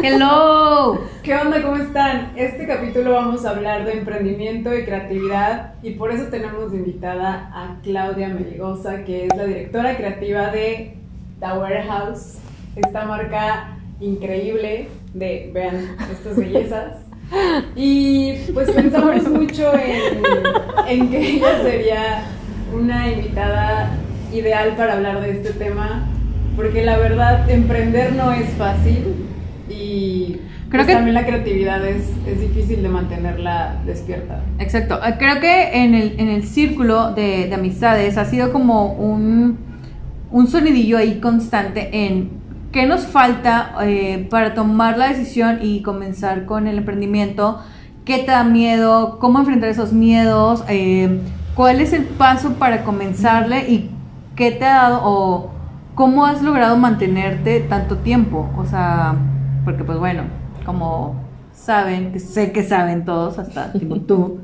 Hello. ¿Qué onda? ¿Cómo están? Este capítulo vamos a hablar de emprendimiento y creatividad y por eso tenemos invitada a Claudia Meligosa, que es la directora creativa de The Warehouse, esta marca increíble de, vean, estas bellezas. Y pues pensamos mucho en, en que ella sería una invitada ideal para hablar de este tema, porque la verdad, emprender no es fácil y Creo pues, que- también la creatividad es, es difícil de mantenerla despierta. Exacto. Eh, Creo que en el, en el círculo de, de amistades ha sido como un, un sonidillo ahí constante en qué nos falta eh, para tomar la decisión y comenzar con el emprendimiento, qué te da miedo, cómo enfrentar esos miedos, eh, cuál es el paso para comenzarle y qué te ha dado o cómo has logrado mantenerte tanto tiempo. O sea, porque pues bueno, como saben, que sé que saben todos, hasta tipo tú,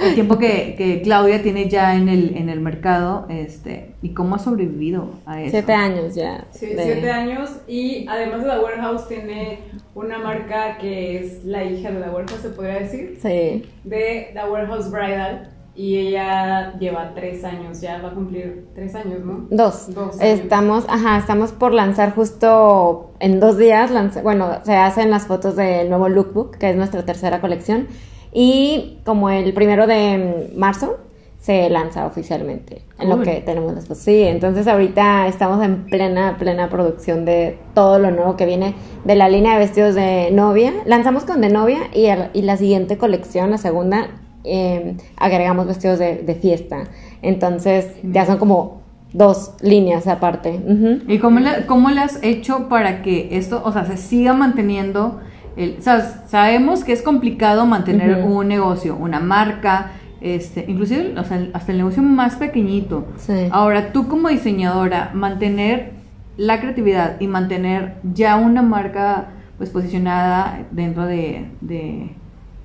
el tiempo que, que Claudia tiene ya en el, en el mercado, este, y cómo ha sobrevivido a eso. Siete años ya. Sí, de- siete años y además de The Warehouse tiene una marca que es la hija de The Warehouse, se podría decir, Sí. de The Warehouse Bridal y ella lleva tres años, ya va a cumplir tres años, ¿no? Dos. Dos años. Estamos, ajá, estamos por lanzar justo en dos días. lanza- bueno, se hacen las fotos del nuevo lookbook, que es nuestra tercera colección. Y como el primero de marzo se lanza oficialmente en lo que tenemos las fotos. Sí, entonces ahorita estamos en plena, plena producción de todo lo nuevo que viene de la línea de vestidos de novia. Lanzamos con de novia y, el- y la siguiente colección, la segunda, eh, agregamos vestidos de, de fiesta. Entonces ya son como dos líneas aparte. ¿Y cómo le, cómo le has hecho para que esto, o sea, se siga manteniendo? El, o sea, sabemos que es complicado mantener un negocio, una marca, este, inclusive o sea, hasta el negocio más pequeñito. Sí. Ahora, tú como diseñadora, mantener la creatividad y mantener ya una marca pues posicionada dentro de, de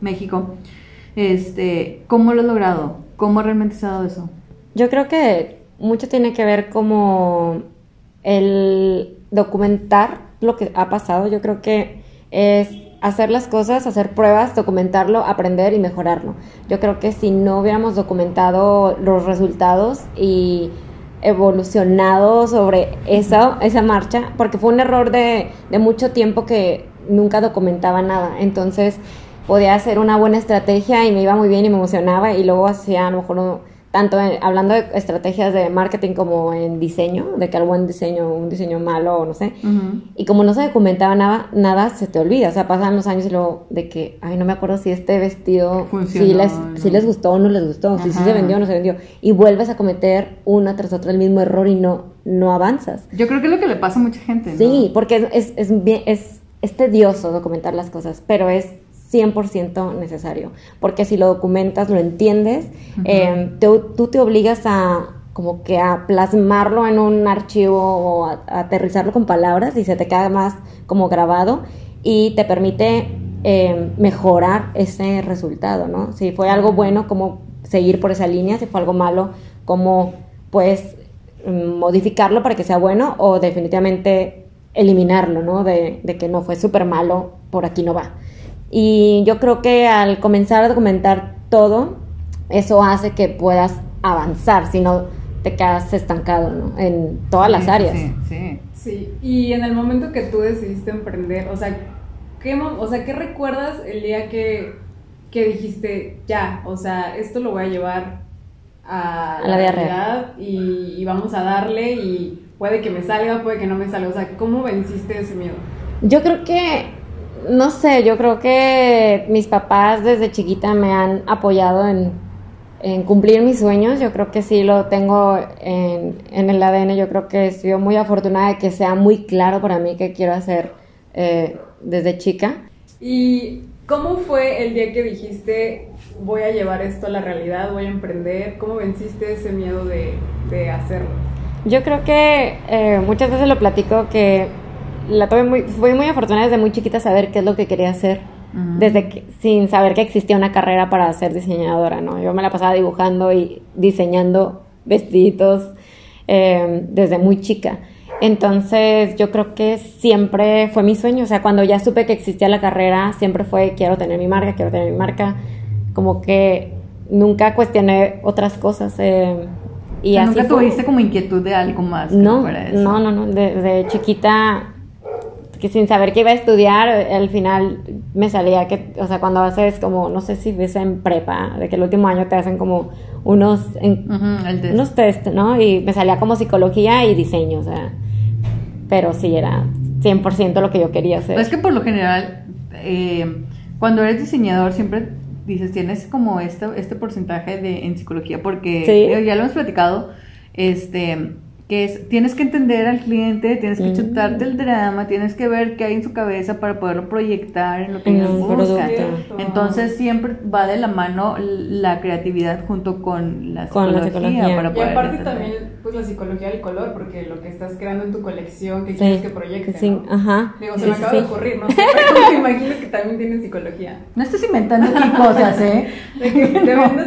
México, este, ¿cómo lo has logrado? ¿Cómo realmente se eso? Yo creo que mucho tiene que ver como el documentar lo que ha pasado. Yo creo que es hacer las cosas, hacer pruebas, documentarlo, aprender y mejorarlo. Yo creo que si no hubiéramos documentado los resultados y evolucionado sobre esa, esa marcha, porque fue un error de, de mucho tiempo que nunca documentaba nada. Entonces podía hacer una buena estrategia y me iba muy bien y me emocionaba y luego hacía a lo mejor no- tanto en- hablando de estrategias de marketing como en diseño, de que algo buen diseño, un diseño malo o no sé. Ujú. Y como no se documentaba nada, nada se te olvida. O sea, pasan los años y luego de que, ay, no me acuerdo si este vestido Funcionó, si les, ¿no? si les gustó o no les gustó, si se vendió o no se vendió. Y vuelves a cometer una tras otra el mismo error y no, no avanzas. Yo creo que es lo que le pasa a mucha gente, ¿no? Sí, porque es, es, es, bien- es, es tedioso documentar las cosas, pero es 100% necesario. Porque si lo documentas, lo entiendes, eh, te- tú te obligas a como que a plasmarlo en un archivo o a, a aterrizarlo con palabras y se te queda más como grabado y te permite eh, mejorar ese resultado, ¿no? Si fue algo bueno, como seguir por esa línea, si fue algo malo, como pues modificarlo para que sea bueno o definitivamente eliminarlo, ¿no? De, de que no fue súper malo, por aquí no va. Y yo creo que al comenzar a documentar todo, eso hace que puedas avanzar, si no te quedas estancado, ¿no? En todas las Sí, áreas. Sí, sí. Sí, y en el momento que tú decidiste emprender, o sea, ¿qué, o sea, ¿qué recuerdas el día que, que dijiste, ya, o sea, esto lo voy a llevar a, A la vida real. realidad y, y vamos a darle y puede que me salga, puede que no me salga, o sea, ¿cómo venciste ese miedo? Yo creo que, no sé, yo creo que mis papás desde chiquita me han apoyado en, en cumplir mis sueños. Yo creo que sí lo tengo en, en el ADN. Yo creo que he sido muy afortunada de que sea muy claro para mí qué quiero hacer eh, desde chica. ¿Y cómo fue el día que dijiste, voy a llevar esto a la realidad, voy a emprender? ¿Cómo venciste ese miedo de, de hacerlo? Yo creo que eh, muchas veces lo platico que la tuve muy, fui muy afortunada desde muy chiquita saber qué es lo que quería hacer. Desde que, sin saber que existía una carrera para ser diseñadora, ¿no? Yo me la pasaba dibujando y diseñando vestiditos eh, desde muy chica. Entonces yo creo que siempre fue mi sueño, o sea, cuando ya supe que existía la carrera, siempre fue quiero tener mi marca, quiero tener mi marca, como que nunca cuestioné otras cosas. Eh, y O sea, así nunca fue. tuviste como inquietud de algo más. que No, no, no, no. De, de chiquita, que sin saber que iba a estudiar, al final me salía que, o sea, cuando haces como, no sé si ves en prepa, de que el último año te hacen como unos, en- test. unos test, ¿no? Y me salía como psicología y diseño, o sea, pero sí era 100% lo que yo quería hacer. Es que por lo general, eh, cuando eres diseñador, siempre dices, tienes como este, este porcentaje de, en psicología, porque Sí. ya lo hemos platicado, este, que es, tienes que entender al cliente, tienes que Mm. chutarte el drama, tienes que ver qué hay en su cabeza para poderlo proyectar en lo que En ellos buscan. Entonces siempre va de la mano la creatividad junto con la Con la psicología, para Y poder aparte entender. también, pues la psicología del color, porque lo que estás creando en tu colección, que Sí, quieres que proyecte, sí, ¿no? ajá. Digo, se Sí, me sí, acaba de ocurrir, no me imagino que también tienen psicología. No estés inventando aquí cosas, ¿eh? De que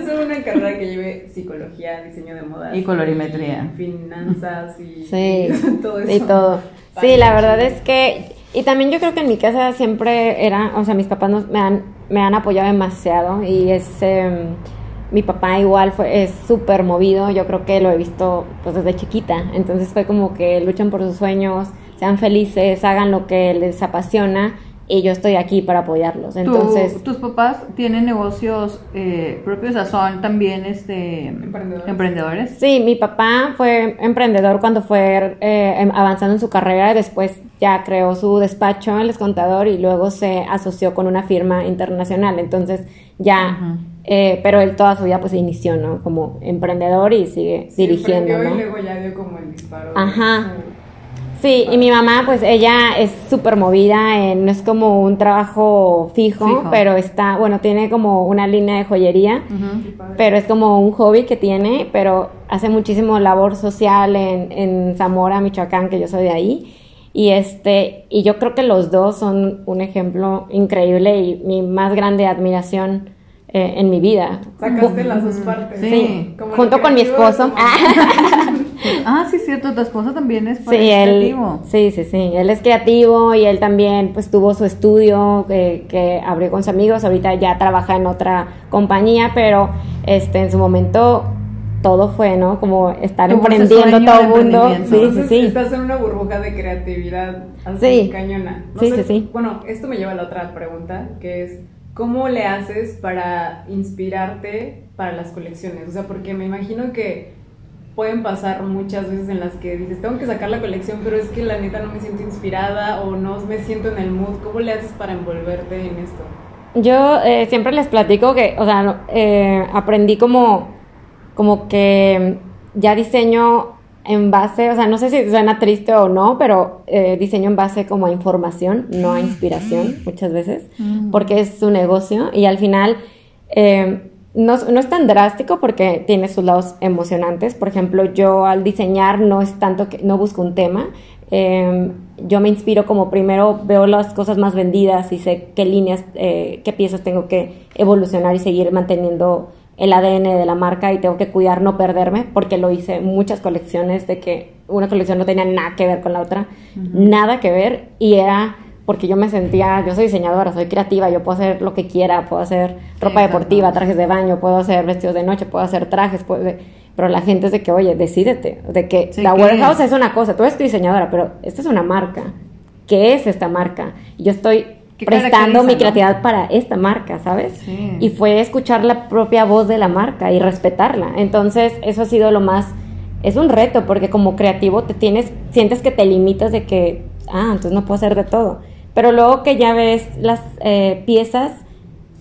ser una carrera que lleve psicología, diseño de moda. Y colorimetría. Finanzas y, Sí, y todo eso. y todo. Sí, la verdad es que, y también yo creo que en mi casa siempre era, o sea, mis papás nos- me, han, me han apoyado demasiado y es, em, mi papá igual fue, es súper movido, yo creo que lo he visto pues desde chiquita, entonces fue como que luchan por sus sueños, sean felices, hagan lo que les apasiona y yo estoy aquí para apoyarlos. Entonces, tus papás tienen negocios eh, propios, o sea, son también este Emprendedores. emprendedores. Sí, mi papá fue emprendedor cuando fue eh, em- avanzando en su carrera y después ya creó su despacho, él es contador y luego se asoció con una firma internacional. Entonces ya, eh, pero él toda su vida pues inició, ¿no? Como emprendedor y sigue Sí, dirigiendo, ¿no? Y luego ya dio como el disparo. de Ajá. su- Sí, y mi mamá, pues ella es súper movida, en- no es como un trabajo fijo, Fijo. pero está, bueno, tiene como una línea de joyería, pero es como un hobby que tiene, pero hace muchísimo labor social en, en Zamora, Michoacán, que yo soy de ahí. Y este, y yo creo que los dos son un ejemplo increíble y mi más grande admiración eh, en mi vida. Sacaste las dos partes. Sí. Como Junto con mi esposo. como- Ah, sí, es cierto, tu esposo también es Sí, es él, creativo. sí, sí, sí, él es creativo y él también pues tuvo su estudio que, que abrió con sus amigos, ahorita ya trabaja en otra compañía, pero este en su momento todo fue, ¿no? Como estar ese emprendiendo todo el mundo. Sí, sí, sí. estás en una burbuja de creatividad así Sí. cañona. No Sí, sé- sí, sí. Bueno, esto me lleva a la otra pregunta, que es ¿cómo le haces para inspirarte para las colecciones? O sea, porque me imagino que pueden pasar muchas veces en las que dices, tengo que sacar la colección, pero es que la neta no me siento inspirada o no me siento en el mood. ¿Cómo le haces para envolverte en esto? Yo eh, siempre les platico que, o sea, eh, aprendí como, como que ya diseño en base, o sea, no sé si suena triste o no, pero eh, diseño en base como a información, no a inspiración muchas veces, Mm. porque es su negocio y al final eh, no, no es tan drástico porque tiene sus lados emocionantes. Por ejemplo, yo al diseñar no es tanto que no busco un tema. eh, yo me inspiro como primero veo las cosas más vendidas y sé qué líneas, eh, qué piezas tengo que evolucionar y seguir manteniendo el ADN de la marca y tengo que cuidar no perderme porque lo hice en muchas colecciones de que una colección no tenía nada que ver con la otra, nada que ver y era porque yo me sentía, yo soy diseñadora, soy creativa, yo puedo hacer lo que quiera, puedo hacer ropa deportiva, trajes de baño, puedo hacer vestidos de noche, puedo hacer trajes, puedo- pero la gente es de que, oye, decídete, de que Sí, la ¿qué warehouse es? es una cosa, tú eres tu diseñadora, pero esta es una marca. ¿Qué es esta marca? Yo estoy ¿Qué prestando mi no? creatividad para esta marca, ¿sabes? Sí. Y fue escuchar la propia voz de la marca y respetarla. Entonces, eso ha sido lo más es un reto porque como creativo te tienes sientes que te limitas de que ah, entonces no puedo hacer de todo. Pero luego que ya ves las eh, piezas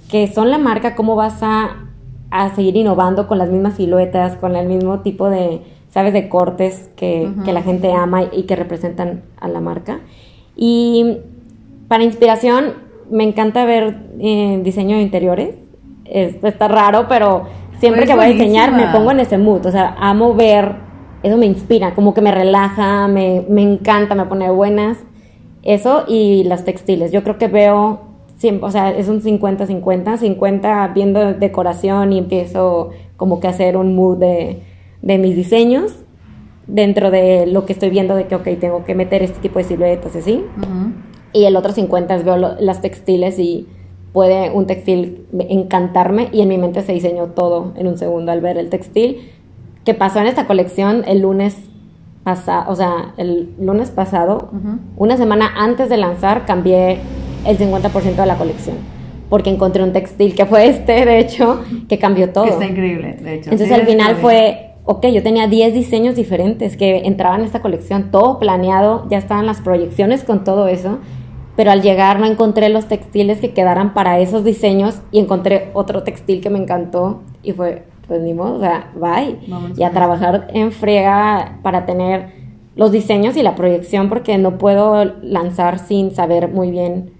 que son la marca, cómo vas a, a seguir innovando con las mismas siluetas, con el mismo tipo de, ¿sabes?, de cortes que, que la gente ama y que representan a la marca. Y para inspiración, me encanta ver eh, diseño de interiores. Es- está raro, pero siempre Pues que voy a diseñar me pongo en ese mood. O sea, amo ver, eso me inspira, como que me relaja, me, me encanta, me pone buenas. Eso y las textiles. Yo creo que veo, o sea, es un 50-50, 50 viendo decoración y empiezo como que a hacer un mood de, de mis diseños. dentro de lo que estoy viendo de que, ok, tengo que meter este tipo de siluetas y así. Y el otro 50 es veo lo- las textiles y puede un textil encantarme y en mi mente se diseñó todo en un segundo al ver el textil que pasó en esta colección el lunes pasado, o sea, el lunes pasado, Ujú. una semana antes de lanzar cambié el 50% de la colección porque encontré un textil que fue este, de hecho, que cambió todo. Está increíble, de hecho. Entonces Sí, al final fue, ok, yo tenía 10 diseños diferentes que entraban en esta colección, todo planeado, ya estaban las proyecciones con todo eso, pero al llegar no encontré los textiles que quedaran para esos diseños y encontré otro textil que me encantó y fue, pues ni modo, o sea, bye. Y a trabajar en friega para tener los diseños y la proyección porque no puedo lanzar sin saber muy bien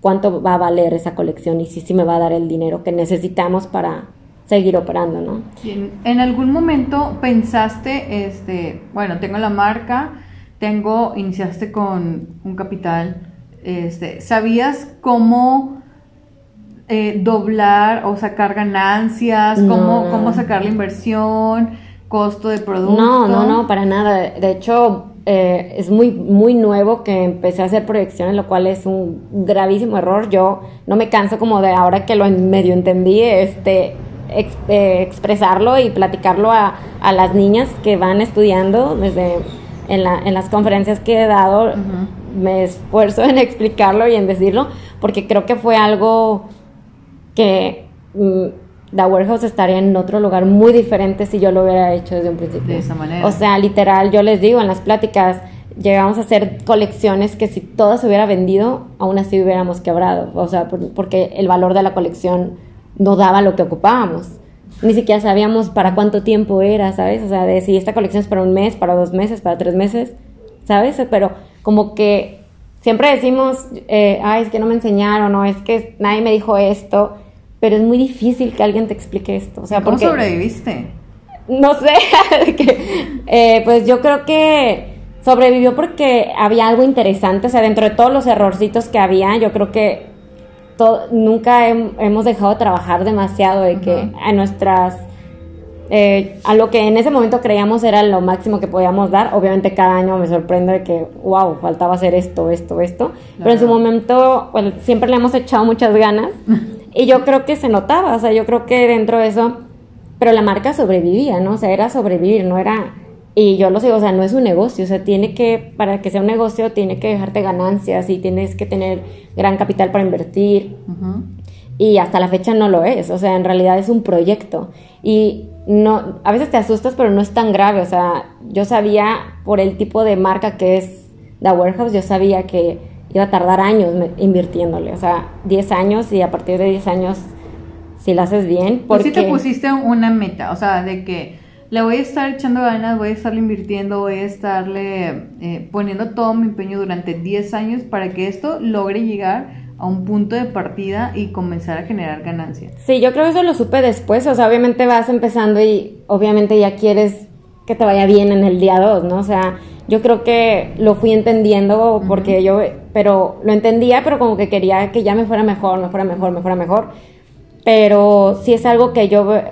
cuánto va a valer esa colección y si sí me va a dar el dinero que necesitamos para seguir operando, ¿no? En algún momento pensaste, este, bueno, tengo la marca, tengo, iniciaste con un capital, este, ¿sabías cómo eh, doblar o sacar ganancias? No, ¿Cómo. ¿Cómo sacar la inversión? ¿Costo de producto? No, no, no, para nada. De hecho, eh, es muy, muy nuevo que empecé a hacer proyecciones, lo cual es un gravísimo error. Yo no me canso como de ahora que lo medio entendí, este, ex- eh, expresarlo y platicarlo a, a las niñas que van estudiando desde en, la- en las conferencias que he dado. Me esfuerzo en explicarlo y en decirlo, porque creo que fue algo que mm, The Warehouse estaría en otro lugar muy diferente si yo lo hubiera hecho desde un principio. De esa manera. O sea, literal, yo les digo en las pláticas, llegamos a hacer colecciones que si todas se hubiera vendido, aún así hubiéramos quebrado. O sea, por- porque el valor de la colección no daba lo que ocupábamos. Ni siquiera sabíamos para cuánto tiempo era, ¿sabes? O sea, de si esta colección es para un mes, para dos meses, para tres meses, ¿sabes? Pero como que siempre decimos, eh, ay, es que no me enseñaron, o es que nadie me dijo esto, pero es muy difícil que alguien te explique esto. O sea, ¿Cómo porque sobreviviste? no sé, que, eh, pues yo creo que sobrevivió porque había algo interesante, o sea, dentro de todos los errorcitos que había, yo creo que nunca hem- hemos dejado de trabajar demasiado de que Ujú. a nuestras... eh, a lo que en ese momento creíamos era lo máximo que podíamos dar, obviamente cada año me sorprende de que, wow, faltaba hacer esto, esto, esto, pero en su momento pues, siempre le hemos echado muchas ganas y yo creo que se notaba, o sea, yo creo que dentro de eso pero la marca sobrevivía, ¿no? O sea, era sobrevivir, no era... Y yo lo digo, o sea, no es un negocio, o sea, tiene que, para que sea un negocio, tiene que dejarte ganancias y tienes que tener gran capital para invertir. Y hasta la fecha no lo es, o sea, en realidad es un proyecto. Y no, a veces te asustas, pero no es tan grave, o sea, yo sabía por el tipo de marca que es The Warehouse, yo sabía que iba a tardar años invirtiéndole, o sea, 10 años y a partir de 10 años, si lo haces bien, Pues porque... sí te pusiste una meta, o sea, de que le voy a estar echando ganas, voy a estarle invirtiendo, voy a estarle eh, poniendo todo mi empeño durante 10 años para que esto logre llegar a un punto de partida y comenzar a generar ganancias. Sí, yo creo que eso lo supe después, o sea, obviamente vas empezando y obviamente ya quieres que te vaya bien en el día 2, ¿no? O sea, yo creo que lo fui entendiendo porque yo, pero lo entendía, pero como que quería que ya me fuera mejor, me fuera mejor, me fuera mejor. Pero sí es algo que yo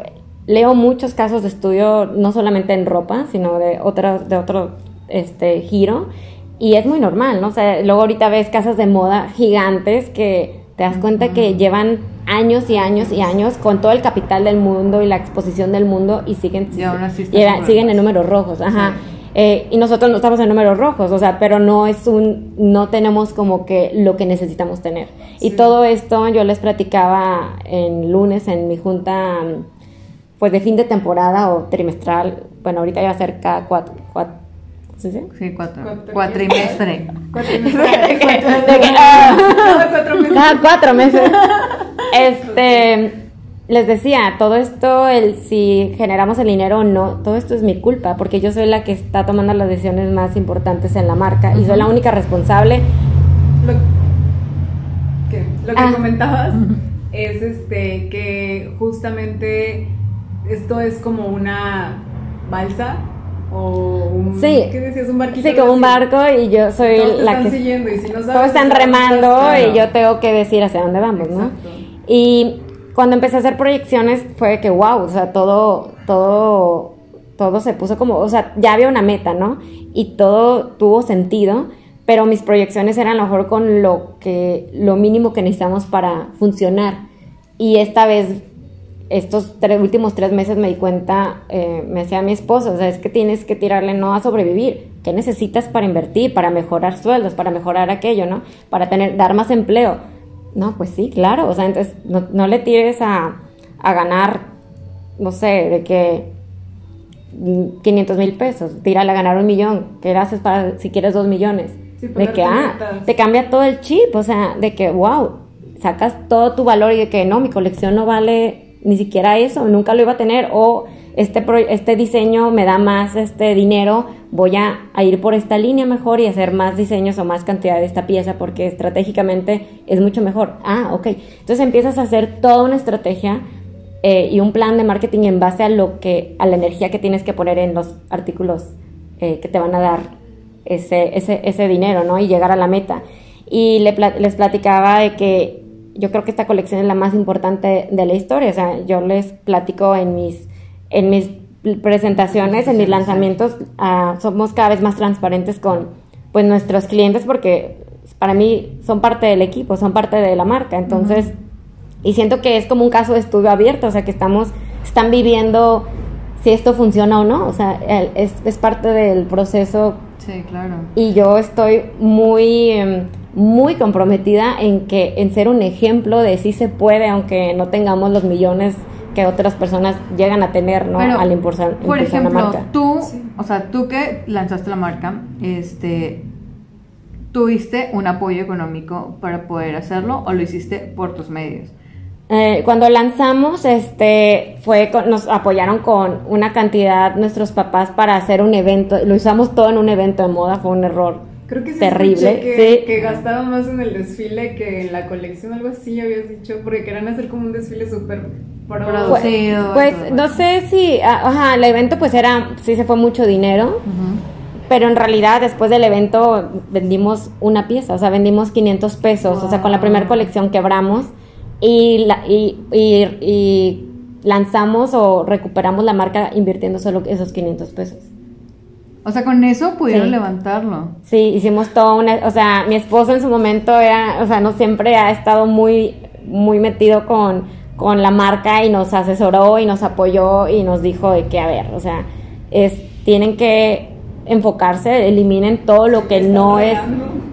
leo muchos casos de estudio, no solamente en ropa, sino de otro, de otro este, giro. Y es muy normal, ¿no? O sea, luego ahorita ves casas de moda gigantes que te das cuenta que llevan años y años y años con todo el capital del mundo y la exposición del mundo y siguen, Y siguen en números rojos, ajá. Sí. Eh, y nosotros no estamos en números rojos, o sea, pero no es un, no tenemos como que lo que necesitamos tener. Y todo esto yo les platicaba en lunes en mi junta, pues de fin de temporada o trimestral, bueno, ahorita ya va a ser cada cuatro, cuatro ¿sí, sí? Sí, cuatro. Cuatro- Cuatrimestre. Cuatrimestre. De que, ah, Cada cuatro meses. cada cuatro meses. Este, les decía, todo esto, el si generamos el dinero o no, todo esto es mi culpa, porque yo soy la que está tomando las decisiones más importantes en la marca y soy la única responsable. Lo, ¿qué? Lo que Ah. comentabas es este que justamente esto es como una balsa o un Sí. ¿qué decías? un barquito. Sí, como un barco y yo soy Todos la están que... siguiendo y si no sabes Todos están remando estás, y claro. yo tengo que decir hacia dónde vamos, ¿no? Exacto. Y cuando empecé a hacer proyecciones fue que wow, o sea, todo, todo todo se puso como, o sea, ya había una meta, ¿no? Y todo tuvo sentido, pero mis proyecciones eran a lo mejor con lo que, lo mínimo que necesitamos para funcionar. Y esta vez, estos tres, últimos tres meses me di cuenta, eh, me decía mi esposo, o sea, es que tienes que tirarle no a sobrevivir, ¿qué necesitas para invertir, para mejorar sueldos, para mejorar aquello, ¿no? Para tener, dar más empleo. No, pues sí, claro, o sea, entonces no, no le tires a, a ganar, no sé, de que 500 mil pesos, tírale a ganar un millón, ¿qué haces para si quieres dos millones? Sí, de que, ah, metas. te cambia todo el chip, o sea, de que, wow, sacas todo tu valor y de que no, mi colección no vale ni siquiera eso, nunca lo iba a tener, o este, pro- este diseño me da más este dinero, voy a, a ir por esta línea mejor y hacer más diseños o más cantidad de esta pieza porque estratégicamente es mucho mejor. Ah, ok. Entonces empiezas a hacer toda una estrategia eh, y un plan de marketing en base a lo que, a la energía que tienes que poner en los artículos eh, que te van a dar ese, ese, ese dinero, ¿no? Y llegar a la meta. Y le les platicaba de que yo creo que esta colección es la más importante de la historia. O sea, yo les platico en mis, en mis presentaciones, en mis lanzamientos, ah, somos cada vez más transparentes con pues nuestros clientes porque para mí son parte del equipo, son parte de la marca. Entonces, y siento que es como un caso de estudio abierto, o sea, que estamos, están viviendo si esto funciona o no. O sea, el- es, es parte del proceso Sí, claro. y yo estoy muy em, muy comprometida en que en ser un ejemplo de si se puede aunque no tengamos los millones que otras personas llegan a tener no Pero, al impulsar, por impulsar ejemplo, una marca tú, Sí. o sea, tú que lanzaste la marca, este, ¿tuviste un apoyo económico para poder hacerlo o lo hiciste por tus medios? Eh, cuando lanzamos, este, fue con- nos apoyaron con una cantidad nuestros papás para hacer un evento. Lo usamos todo en un evento de moda, fue un error Creo que sí terrible. que, sí. que gastaban más en el desfile que en la colección, algo así habías dicho, porque querían hacer como un desfile súper. Producido. Pues, pues, no sé si, ah, ajá, el evento pues era, sí se fue mucho dinero, pero en realidad después del evento vendimos una pieza, o sea, vendimos 500 pesos, o sea, con la primera colección quebramos y, la- y, y- y lanzamos o recuperamos la marca invirtiendo solo esos 500 pesos. O sea, con eso pudieron Sí. levantarlo. Sí, hicimos todo una, o sea, mi esposo en su momento era, o sea, no siempre ha estado muy, muy metido con, con la marca y nos asesoró y nos apoyó y nos dijo de que, a ver, o sea, es, tienen que enfocarse, eliminen todo lo que no es,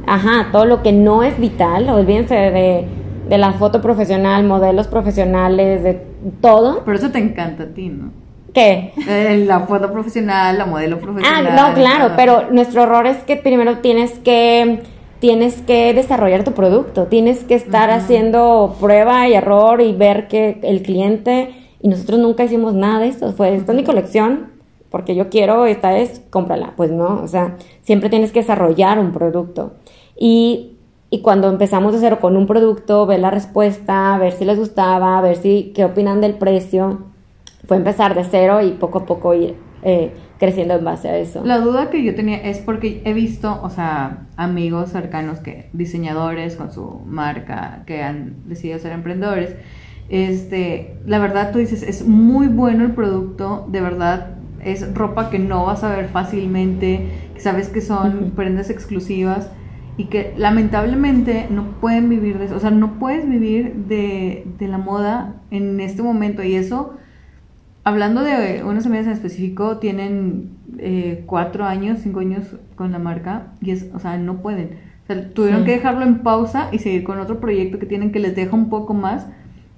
ajá, todo lo que no es vital, olvídense de, de la foto profesional, modelos profesionales, de todo. Pero eso te encanta a ti, ¿no? ¿Qué? Eh, La foto profesional, la modelo Ah, profesional. no, claro, todo. pero nuestro error es que primero tienes que tienes que desarrollar tu producto, tienes que estar haciendo prueba y error y ver que el cliente y nosotros nunca hicimos nada de esto, fue esta es mi colección porque yo quiero esta es cómprala, pues no, o sea, siempre tienes que desarrollar un producto. Y y cuando empezamos de cero con un producto, ver la respuesta, ver si les gustaba, ver si qué opinan del precio, fue empezar de cero y poco a poco ir eh, creciendo en base a eso. La duda que yo tenía es porque he visto, o sea, amigos cercanos que diseñadores con su marca que han decidido ser emprendedores. Este, la verdad tú dices, es muy bueno el producto, de verdad es ropa que no vas a ver fácilmente, que sabes que son prendas exclusivas y que lamentablemente no pueden vivir de eso, o sea, no puedes vivir de, de la moda en este momento y eso Hablando de unas amigas en específico, tienen eh, cuatro años, cinco años con la marca y es, o sea, no pueden. O sea, tuvieron Sí. que dejarlo en pausa y seguir con otro proyecto que tienen que les deja un poco más,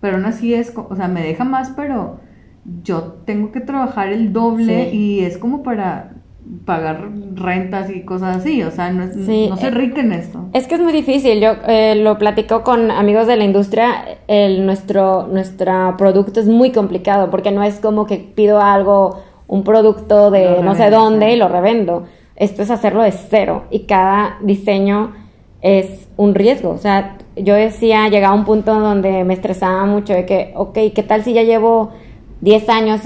pero aún así es, o sea, me deja más, pero yo tengo que trabajar el doble Sí. y es como para pagar rentas y cosas así, o sea, no, es, Sí, no se eh, rica en esto. Es que es muy difícil, yo eh, lo platico con amigos de la industria, el, nuestro, nuestro producto es muy complicado porque no es como que pido algo, un producto de no sé dónde y lo revendo. Esto es hacerlo de cero y cada diseño es un riesgo. O sea, yo decía, llegaba a un punto donde me estresaba mucho de que, ok, ¿qué tal si ya llevo 10 años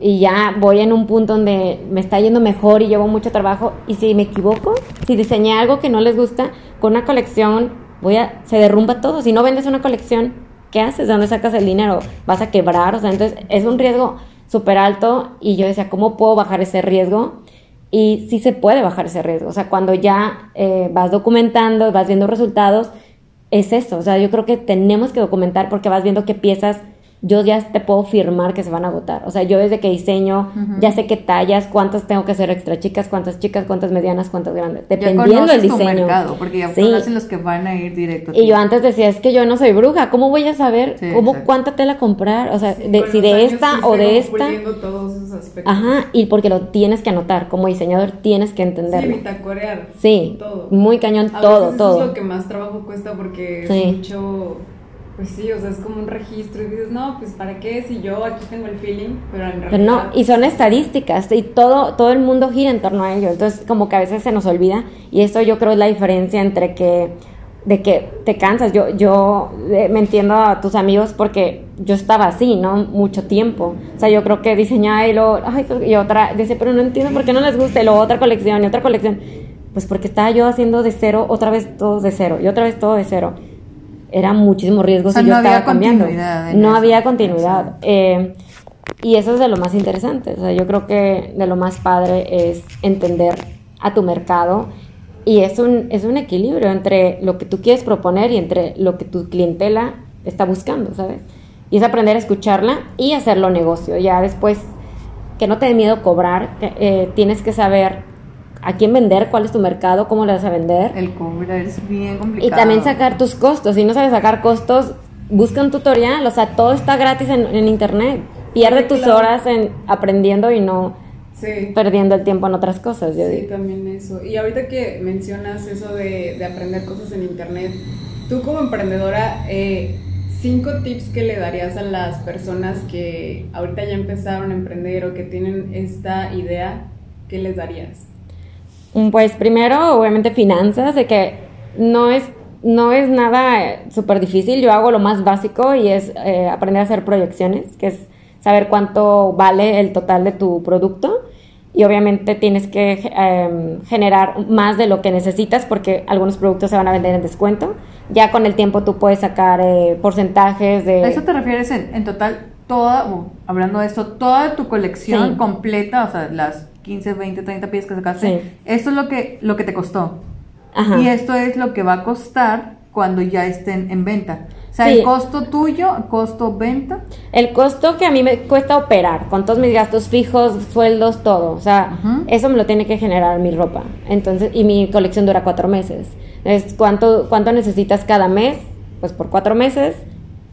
y, ya voy en un punto donde me está yendo mejor y llevo mucho trabajo? Y si me equivoco, si diseñé algo que no les gusta, con una colección voy a, se derrumba todo. Si no vendes una colección, ¿qué haces? ¿De dónde sacas el dinero? ¿Vas a quebrar? O sea, entonces es un riesgo súper alto y yo decía, ¿cómo puedo bajar ese riesgo? Y sí se puede bajar ese riesgo. O sea, cuando ya eh, vas documentando, vas viendo resultados, es eso. O sea, yo creo que tenemos que documentar porque vas viendo qué piezas yo ya te puedo firmar que se van a agotar. O sea, yo desde que diseño, ya sé qué tallas, cuántas tengo que hacer extra chicas, cuántas chicas, cuántas medianas, cuántas grandes. Dependiendo del diseño. Tu mercado, porque ya sí. conocen los que van a ir directo. Y yo antes decía, es que yo no soy bruja, ¿cómo voy a saber cómo cuánta tela comprar? O sea, de, si de esta o de esta. Todos esos aspectos. Ajá, y porque lo tienes que anotar, como diseñador tienes que entenderlo. Sí, corear. Sí, todo. muy cañón, todo, todo. es lo que más trabajo cuesta porque es mucho pues sí, o sea, es como un registro y dices, no, pues ¿para qué? Si yo aquí tengo el feeling, pero en realidad... Pero no, y son estadísticas y todo, todo el mundo gira en torno a ello, entonces como que a veces se nos olvida y esto yo creo es la diferencia entre que de que te cansas. Yo, yo eh, me entiendo a tus amigos porque yo estaba así, ¿no? Mucho tiempo. O sea, yo creo que diseñaba y luego, ay, y otra, dice, pero no entiendo por qué no les gusta, y luego otra colección y otra colección. Pues porque estaba yo haciendo de cero, otra vez todo de cero, y otra vez todo de cero era muchísimo riesgo si yo estaba cambiando. No había continuidad. Eh, y eso es de lo más interesante. O sea, yo creo que de lo más padre es entender a tu mercado y es un, es un equilibrio entre lo que tú quieres proponer y entre lo que tu clientela está buscando, ¿sabes? Y es aprender a escucharla y hacerlo negocio. Ya después, que no te dé miedo cobrar, eh, tienes que saber a quién vender, cuál es tu mercado, cómo le vas a vender. El cobrar es bien complicado. Y también sacar tus costos. Si no sabes sacar costos, busca un tutorial. O sea, todo está gratis en, internet. Pierde tus horas en aprendiendo y no perdiendo el tiempo en otras cosas. Yo sí, también eso. Y ahorita que mencionas eso de, aprender cosas en internet, tú como emprendedora, eh, cinco tips que le darías a las personas que ahorita ya empezaron a emprender o que tienen esta idea, ¿qué les darías? Pues primero, obviamente finanzas, de que no es, no es nada súper difícil, yo hago lo más básico y es eh, aprender a hacer proyecciones, que es saber cuánto vale el total de tu producto. Y obviamente tienes que em, generar más de lo que necesitas porque algunos productos se van a vender en descuento. Ya con el tiempo tú puedes sacar eh, porcentajes de... ¿A eso te refieres en, total toda, hablando de esto, toda tu colección completa, o sea, las 15, 20, 30 pies que sacaste, esto es lo que, lo que te costó. Y esto es lo que va a costar cuando ya estén en venta. O sea, el costo tuyo, costo venta. El costo que a mí me cuesta operar, con todos mis gastos fijos, sueldos, todo. O sea, eso me lo tiene que generar mi ropa. Entonces, y mi colección dura cuatro meses. Entonces, ¿cuánto, cuánto necesitas cada mes? Pues por cuatro meses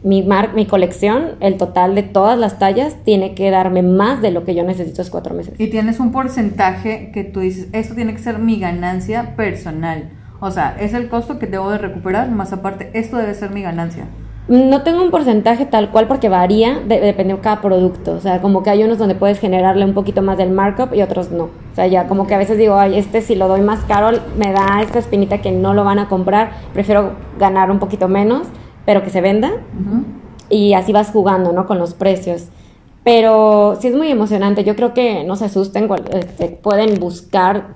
mi, mar, mi colección, el total de todas las tallas, tiene que darme más de lo que yo necesito esos cuatro meses. Y tienes un porcentaje que tú dices, esto tiene que ser mi ganancia personal. O sea, es el costo que debo de recuperar, más aparte, esto debe ser mi ganancia. No tengo un porcentaje tal cual porque varía de, dependiendo de cada producto. O sea, como que hay unos donde puedes generarle un poquito más del markup y otros no. O sea, ya como que a veces digo, ay, este si lo doy más caro me da esta espinita que no lo van a comprar. Prefiero ganar un poquito menos pero que se venda. Y así vas jugando, ¿no? Con los precios. Pero sí es muy emocionante. Yo creo que no se asusten, este, pueden buscar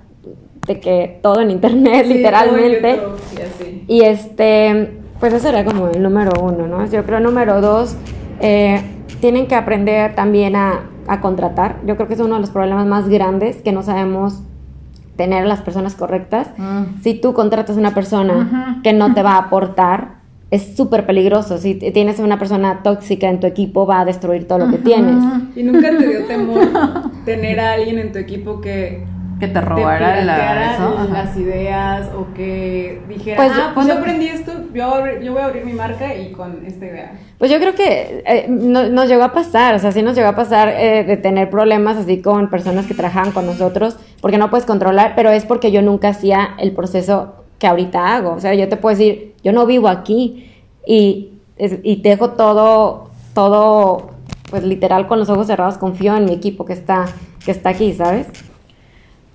de que todo en internet, literalmente. y, este, pues eso era como el número uno, ¿no? Yo creo número dos, eh, tienen que aprender también a, a, contratar. Yo creo que es uno de los problemas más grandes que no sabemos tener las personas correctas. Mm. Si tú contratas a una persona que no te va a aportar, es súper peligroso. Si tienes una persona tóxica en tu equipo, va a destruir todo lo que tienes. ¿Y nunca te dio temor tener a alguien en tu equipo que que te robara las ideas o que dijera, pues, ah, pues yo aprendí esto, yo, voy a abrir mi marca y con esta idea. Pues yo creo que eh, nos llegó a pasar, o sea, sí nos llegó a pasar eh, de tener problemas así con personas que trabajaban con nosotros, porque no puedes controlar, pero es porque yo nunca hacía el proceso que ahorita hago. O sea, yo te puedo decir, yo no vivo aquí y, y dejo todo, todo, pues literal con los ojos cerrados, confío en mi equipo que está, que está aquí, ¿sabes?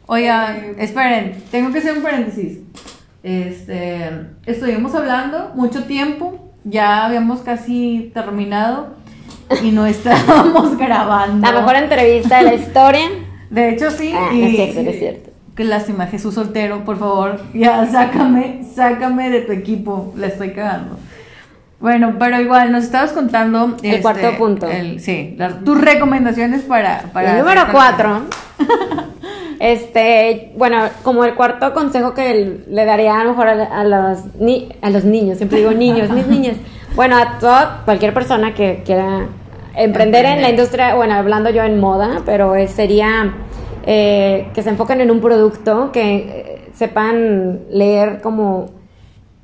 Oigan, esperen, tengo que hacer un paréntesis. Este, estuvimos hablando mucho tiempo, ya habíamos casi terminado y no estábamos grabando. La mejor entrevista de la historia. De hecho, sí. Ah, es cierto, es cierto. Qué lástima, Jesús soltero, por favor, ya sácame, sácame de tu equipo, la estoy cagando. Bueno, pero igual nos estabas contando. El este, cuarto punto. el- sí, las- tus recomendaciones para. para el número cuatro. este, bueno, como el cuarto consejo que el- le daría a lo mejor a, a los, ni- a los niños, siempre digo niños, mis niños. Bueno, a toda, cualquier persona que quiera emprender en la Emprender. industria, bueno, hablando yo en moda, pero es- sería eh, que se enfoquen en un producto, que eh, sepan leer como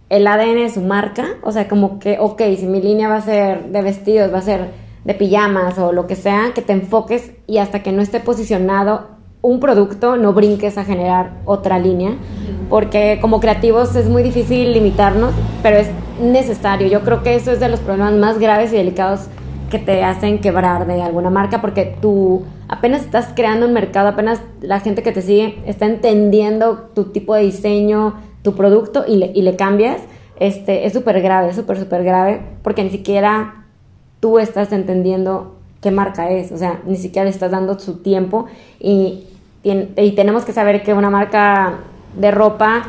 el ADN de su marca, o sea, como que, ok, si mi línea va a ser de vestidos, va a ser de pijamas o lo que sea, que te enfoques y hasta que no esté posicionado un producto, no brinques a generar otra línea, porque como creativos es muy difícil limitarnos, pero es necesario. Yo creo que eso es de los problemas más graves y delicados que te hacen quebrar de alguna marca, porque tú apenas estás creando un mercado, apenas la gente que te sigue está entendiendo tu tipo de diseño, tu producto y le, y le cambias, este, es súper grave, súper, súper grave, porque ni siquiera tú estás entendiendo qué marca es, o sea, ni siquiera le estás dando su tiempo y, y tenemos que saber que una marca de ropa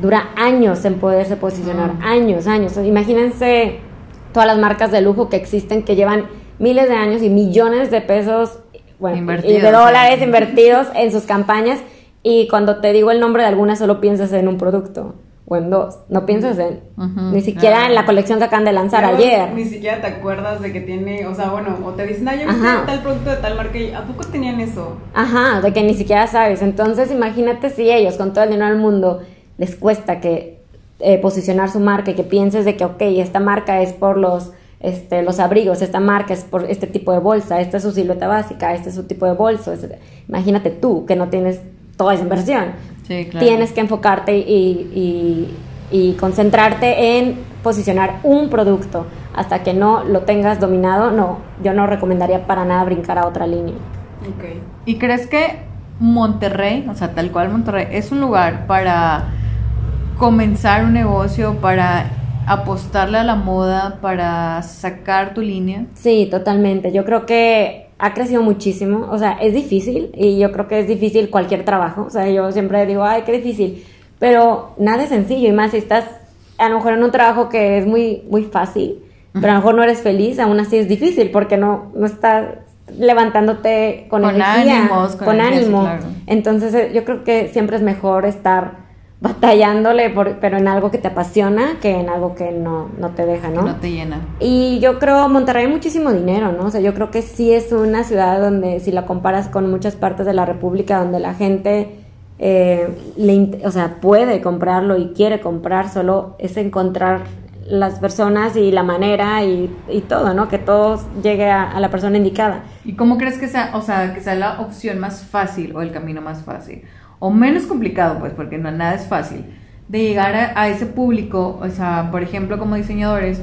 dura años en poderse posicionar, años, años. Imagínense todas las marcas de lujo que existen que llevan miles de años y millones de pesos bueno, y de dólares sí. invertidos en sus campañas y cuando te digo el nombre de alguna solo piensas en un producto o en dos, no piensas en ni siquiera claro. en la colección que acaban de lanzar ayer. Ni siquiera te acuerdas de que tiene, o sea, bueno, o te dicen, ah, yo tal producto de tal marca y ¿a poco tenían eso? Ajá, de que ni siquiera sabes. Entonces, imagínate si ellos, con todo el dinero del mundo, les cuesta que eh, posicionar su marca y que pienses de que, ok, esta marca es por los, este, los abrigos, esta marca es por este tipo de bolsa, esta es su silueta básica, este es su tipo de bolso. este- Imagínate tú que no tienes toda esa inversión. Sí, claro. Tienes que enfocarte y, y- y concentrarte en posicionar un producto. Hasta que no lo tengas dominado, no, yo no recomendaría para nada brincar a otra línea. Ok. ¿Y crees que Monterrey, o sea, tal cual Monterrey, es un lugar para comenzar un negocio, para apostarle a la moda, para sacar tu línea? Sí, totalmente. Yo creo que ha crecido muchísimo. O sea, es difícil y yo creo que es difícil cualquier trabajo. O sea, yo siempre digo, ay, qué difícil. Pero nada es sencillo y más si estás a lo mejor en un trabajo que es muy, muy fácil, pero a lo mejor no eres feliz, aún así es difícil porque no, no estás levantándote con, Con energía, ánimos, con con, energía, sí, ánimo. claro. Entonces eh, yo creo que siempre es mejor estar batallándole, por- pero en algo que te apasiona que en algo que no, no te deja, Que ¿no? no te llena. Y yo creo Monterrey muchísimo dinero, ¿no? O sea, yo creo que sí es una ciudad donde, si la comparas con muchas partes de la República, donde la gente, eh, le o sea, puede comprarlo y quiere comprar, solo es encontrar las personas y la manera y, y todo, ¿no? Que todo llegue a, a la persona indicada. ¿Y cómo crees que sea, o sea, que sea la opción más fácil o el camino más fácil? O menos complicado, pues, porque no nada es fácil. De llegar a, a ese público, o sea, por ejemplo, como diseñadores,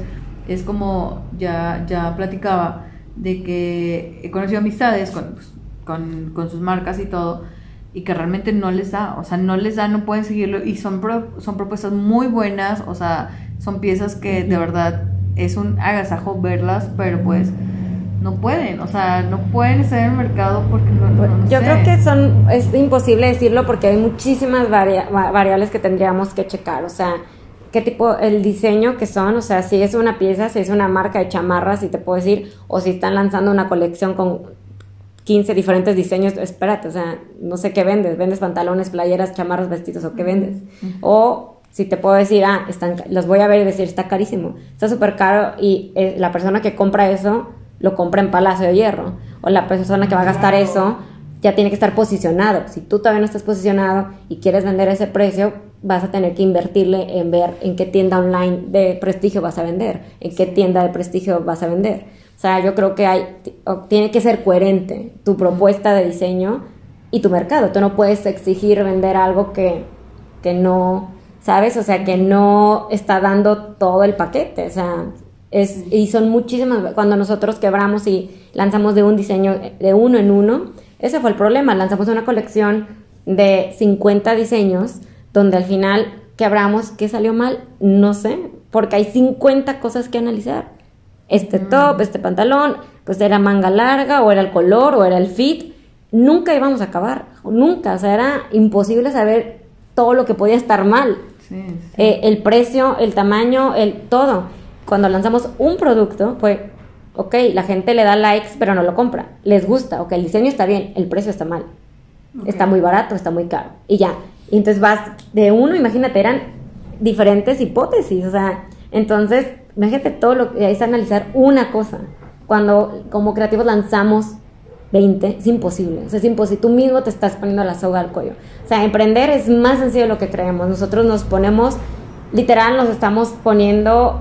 es como ya, ya platicaba, de que he conocido amistades con, pues, con, con sus marcas y todo, y que realmente no les da, o sea, no les da, no pueden seguirlo, y son, pro- son propuestas muy buenas, o sea, son piezas que de verdad es un agasajo verlas, pero pues no pueden, o sea, no pueden estar en el mercado porque no, no, no Yo sé. creo que son es imposible decirlo porque hay muchísimas varia- va- variables que tendríamos que checar, o sea, qué tipo el diseño que son, o sea, si es una pieza, si es una marca de chamarras, si te puedo decir, o si están lanzando una colección con 15 diferentes diseños, espérate, o sea, no sé qué vendes, vendes pantalones, playeras, chamarras, vestidos o qué vendes. O si te puedo decir, ah, están, los voy a ver y decir, está carísimo, está súper caro y eh, la persona que compra eso lo compra en Palacio de Hierro. O la persona que va a gastar eso ya tiene que estar posicionado. Si tú todavía no estás posicionado y quieres vender ese precio, vas a tener que invertirle en ver en qué tienda online de prestigio vas a vender, en qué tienda de prestigio vas a vender. O sea, yo creo que hay, tiene que ser coherente tu propuesta de diseño y tu mercado. Tú no puedes exigir vender algo que, que no, ¿sabes? O sea, que no está dando todo el paquete. O sea, es, y son muchísimas, cuando nosotros quebramos y lanzamos de un diseño de uno en uno, ese fue el problema. Lanzamos una colección de 50 diseños donde al final quebramos, ¿qué salió mal? No sé, porque hay 50 cosas que analizar. Este top, este pantalón, pues era manga larga, o era el color, o era el fit. Nunca íbamos a acabar, nunca. O sea, era imposible saber todo lo que podía estar mal. Sí, sí. Eh, el precio, el tamaño, el todo. Cuando lanzamos un producto fue, ok, la gente le da likes, pero no lo compra. Les gusta, ok, el diseño está bien, el precio está mal. Está muy barato, está muy caro. Y ya. Y entonces vas de uno, imagínate, eran diferentes hipótesis. O sea, entonces, imagínate todo lo que es analizar una cosa. Cuando como creativos lanzamos 20, es imposible. O sea, es imposible. Tú mismo te estás poniendo la soga al cuello. O sea, emprender es más sencillo de lo que creemos. Nosotros nos ponemos, literal, nos estamos poniendo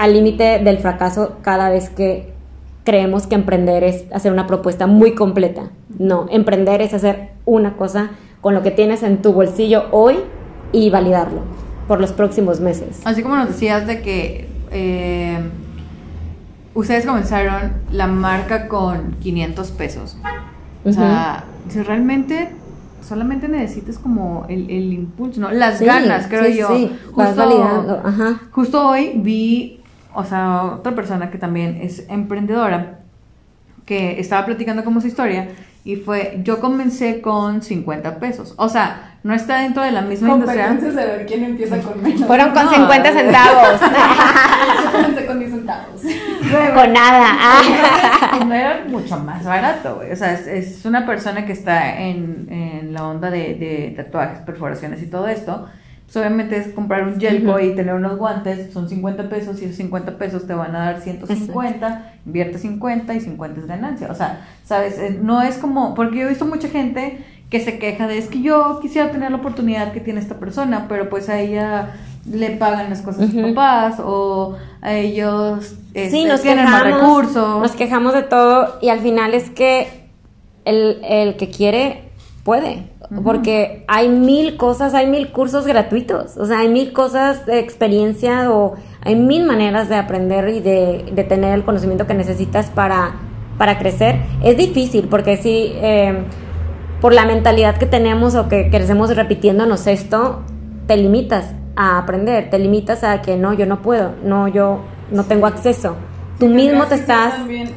al límite del fracaso cada vez que creemos que emprender es hacer una propuesta muy completa. No, emprender es hacer una cosa con lo que tienes en tu bolsillo hoy y validarlo por los próximos meses. Así como nos decías de que eh, ustedes comenzaron la marca con 500 pesos. O sea, si realmente solamente necesitas como el, el impulso, ¿no? Las Sí, ganas, creo sí, yo. sí, vas validando, ajá. justo hoy vi, o sea, otra persona que también es emprendedora, que estaba platicando como su historia, y fue, yo comencé con 50 pesos. O sea, no está dentro de la misma industria. De ver quién empieza con menos. Fueron con No. 50 centavos. Yo comencé con 10 centavos. con nada. Ah. no era mucho más barato, güey. O sea, es, es una persona que está en, en la onda de, de tatuajes, perforaciones y todo esto. Pues obviamente es comprar un gelco y tener unos guantes, son 50 pesos y esos 50 pesos te van a dar 150, invierte 50 y 50 es ganancia. O sea, ¿sabes? Eh, No es como, porque yo he visto mucha gente que se queja de es que yo quisiera tener la oportunidad que tiene esta persona, pero pues a ella le pagan las cosas a sus papás o a ellos Sí, este, nos tienen más quejamos, recursos. nos quejamos de todo y al final es que el, el que quiere puede, porque hay mil cosas, hay mil cursos gratuitos, o sea, hay mil cosas de experiencia o hay mil maneras de aprender y de, de tener el conocimiento que necesitas para, para crecer. Es difícil porque sí, eh, por la mentalidad que tenemos o que crecemos repitiéndonos esto, te limitas a aprender, te limitas a que no, yo no puedo, no, yo no tengo acceso. Tú mismo te estás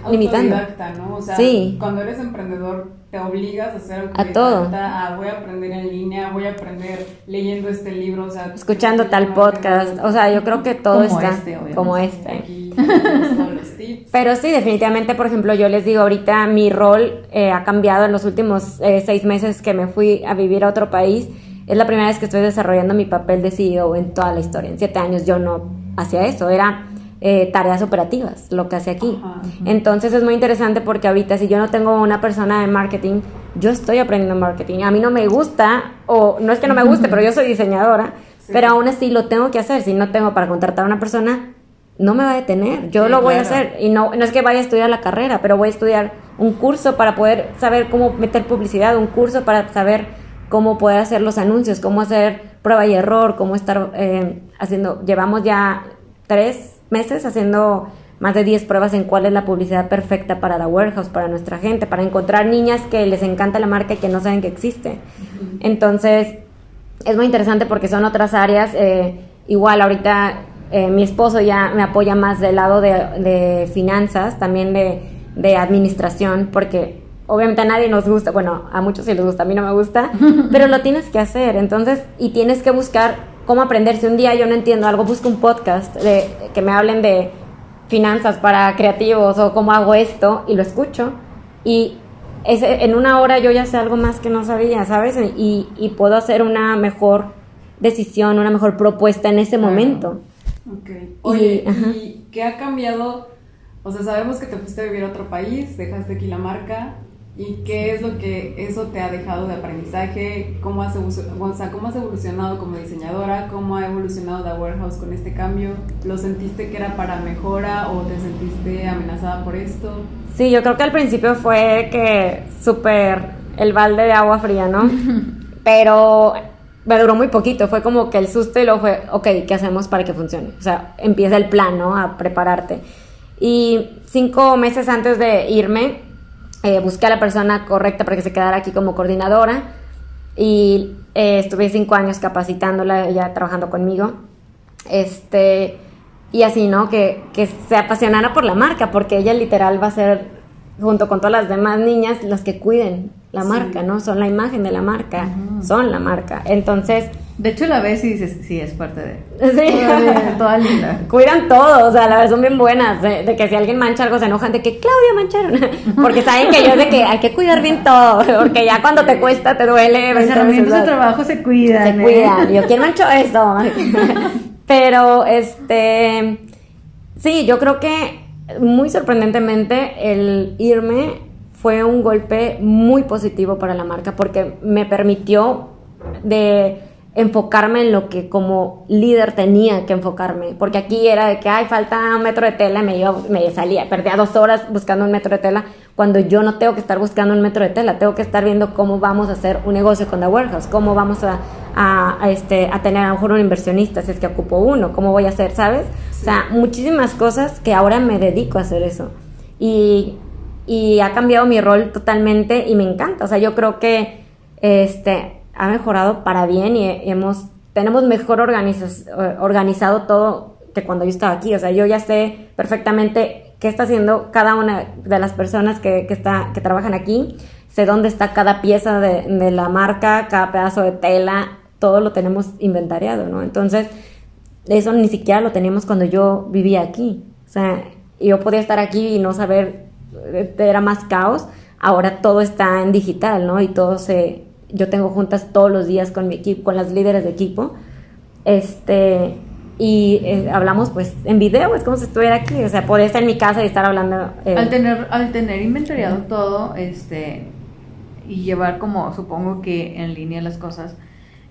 limitando. ¿no? O sea, Sí. cuando eres emprendedor te obligas a ser A todo. a voy a aprender en línea, voy a aprender leyendo este libro, o sea, Escuchando tal podcast, o sea, yo creo que todo Como está este, como este. Aquí los tips. Pero sí, definitivamente, por ejemplo, yo les digo ahorita, mi rol eh, ha cambiado en los últimos eh, seis meses que me fui a vivir a otro país. Es la primera vez que estoy desarrollando mi papel de CEO en toda la historia. En siete años yo no hacía eso, era eh, tareas operativas, lo que hace aquí. Ajá. Entonces es muy interesante porque ahorita si yo no tengo una persona de marketing, yo estoy aprendiendo marketing. A mí no me gusta, o no es que no me guste, pero yo soy diseñadora, Sí. pero aún así lo tengo que hacer. Si no tengo para contratar a una persona, no me va a detener. Yo Sí, lo voy a hacer. Y no, no es que vaya a estudiar la carrera, pero voy a estudiar un curso para poder saber cómo meter publicidad, un curso para saber cómo poder hacer los anuncios, cómo hacer prueba y error, cómo estar eh, haciendo. Llevamos ya tres meses haciendo más de 10 pruebas en cuál es la publicidad perfecta para la warehouse, para nuestra gente, para encontrar niñas que les encanta la marca y que no saben que existe. Entonces, es muy interesante porque son otras áreas. eh, igual ahorita eh, mi esposo ya me apoya más del lado de, de finanzas, también de, de administración, porque obviamente a nadie nos gusta, bueno, a muchos sí les gusta, a mí no me gusta, pero lo tienes que hacer, entonces, y tienes que buscar cómo aprender. Si un día yo no entiendo algo, busco un podcast de, que me hablen de finanzas para creativos o cómo hago esto y lo escucho y ese- en una hora yo ya sé algo más que no sabía, ¿sabes? Y, y puedo hacer una mejor decisión, una mejor propuesta en ese Claro. momento. Ok. Oye, Y- ajá. ¿y qué ha cambiado? O sea, sabemos que te fuiste a vivir a otro país, dejaste aquí la marca. ¿Y qué es lo que eso te ha dejado de aprendizaje? ¿Cómo has, o sea, ¿cómo has evolucionado como diseñadora? ¿Cómo ha evolucionado The Warehouse con este cambio? ¿Lo sentiste que era para mejora o te sentiste amenazada por esto? Sí, yo creo que al principio fue que súper el balde de agua fría, ¿no? Pero me duró muy poquito, fue como que el susto y luego fue, ok, ¿qué hacemos para que funcione? O sea, empieza el plan, ¿no? A prepararte. Y cinco meses antes de irme, eh, busqué a la persona correcta para que se quedara aquí como coordinadora y eh, estuve cinco años capacitándola, ella trabajando conmigo. Este, y así, ¿no? Que, que se apasionara por la marca, porque ella literal va a ser, junto con todas las demás niñas, las que cuiden la Sí. marca, ¿no? Son la imagen de la marca, son la marca. Entonces, De hecho, la ves y dices, sí, es parte de. Sí. Toda, toda linda. Cuidan todo, o sea, la verdad son bien buenas. De, de que si alguien mancha algo se enojan de que Claudia mancharon. Porque saben que yo de que hay que cuidar bien todo. Porque ya cuando te cuesta, te duele. Las 20 herramientas de trabajo se cuidan. se ¿eh? cuidan. Yo, ¿quién manchó esto? Pero, este, sí, yo creo que muy sorprendentemente el irme fue un golpe muy positivo para la marca porque me permitió de enfocarme en lo que como líder tenía que enfocarme, porque aquí era de que, ay, falta un metro de tela, y me, iba, me salía, perdía dos horas buscando un metro de tela, cuando yo no tengo que estar buscando un metro de tela, tengo que estar viendo cómo vamos a hacer un negocio con The Warehouse, cómo vamos a, a, a, este, a tener a lo mejor un inversionista, si es que ocupo uno, cómo voy a hacer, ¿sabes? O sea, muchísimas cosas que ahora me dedico a hacer eso. Y, y ha cambiado mi rol totalmente y me encanta, o sea, yo creo que este ha mejorado para bien y, hemos tenemos mejor organizado todo que cuando yo estaba aquí. O sea, yo ya sé perfectamente qué está haciendo cada una de las personas que, que, está, que trabajan aquí. Sé dónde está cada pieza de, de, la marca, cada pedazo de tela, todo lo tenemos inventariado, ¿no? Entonces, eso ni siquiera lo teníamos cuando yo vivía aquí. O sea, yo podía estar aquí y no saber, era más caos. Ahora todo está en digital, ¿no? Y todo se, yo tengo juntas todos los días con mi equipo, con las líderes de equipo, este, y eh, hablamos pues en video, es como si estuviera aquí, o sea, podría estar en mi casa y estar hablando. Eh. Al tener, al tener inventariado todo, este, y llevar como, supongo que en línea las cosas,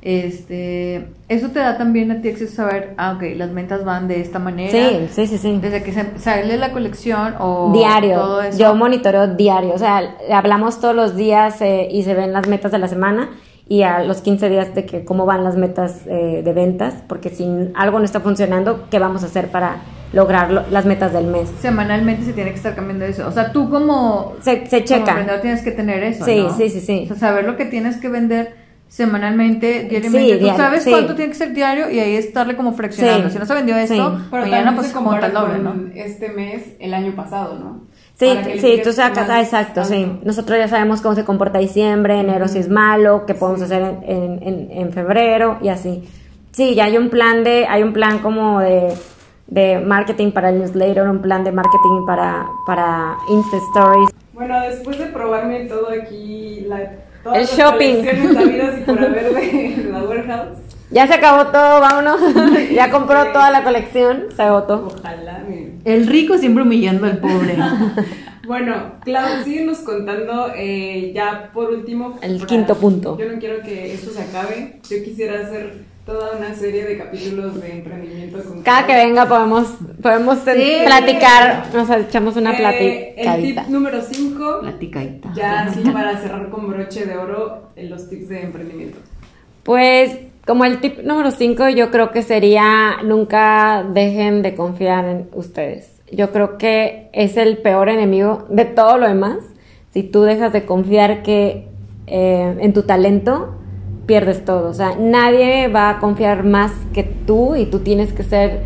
este, eso te da también a ti acceso a saber, ah, ok, las ventas van de esta manera. Sí, sí, sí, sí. Desde que sale la colección o diario. todo eso. Yo monitoreo diario, o sea, hablamos todos los días eh, y se ven las metas de la semana y a los 15 días de que cómo van las metas eh, de ventas, porque si algo no está funcionando, ¿qué vamos a hacer para lograr lo, las metas del mes? Semanalmente se tiene que estar cambiando eso. O sea, tú como, se, se checa. como vendedor tienes que tener eso. Sí, ¿no? sí, sí, sí. O sea, saber lo que tienes que vender semanalmente, diariamente. Sí, Tú diario, sabes sí. cuánto tiene que ser diario y ahí estarle como fraccionando. Sí, Si no se vendió esto, sí. Pero mañana también pues se monta el doble, ¿no? este mes el año pasado, ¿no? Sí, sí, tú sacas, ah, exacto, sí. alto. Nosotros ya sabemos cómo se comporta diciembre, enero si es malo, qué podemos Sí. hacer en, en, en- en febrero y así. Sí, ya hay un plan de, hay un plan como de, de marketing para el newsletter, un plan de marketing para, para Insta Stories. Bueno, después de probarme todo aquí, la, todas El las shopping. colecciones habidas y por haber de la warehouse, Ya se acabó todo, vámonos. ya compró toda la colección, se agotó. ojalá. miren. El rico siempre humillando al pobre. Bueno, Clau, síguenos contando eh, ya por último. El para- quinto punto. Yo no quiero que esto se acabe. Yo quisiera hacer toda una serie de capítulos de emprendimiento con Cada que venga podemos, podemos Sí. platicar, nos echamos una Eh, el platicadita. tip número 5, Platicadita. ya así para cerrar con broche de oro en los tips de emprendimiento. Pues como el tip número 5 yo creo que sería nunca dejen de confiar en ustedes. Yo creo que es el peor enemigo de todo lo demás. Si tú dejas de confiar que eh, en tu talento, pierdes todo. O sea, nadie va a confiar más que tú y tú tienes que ser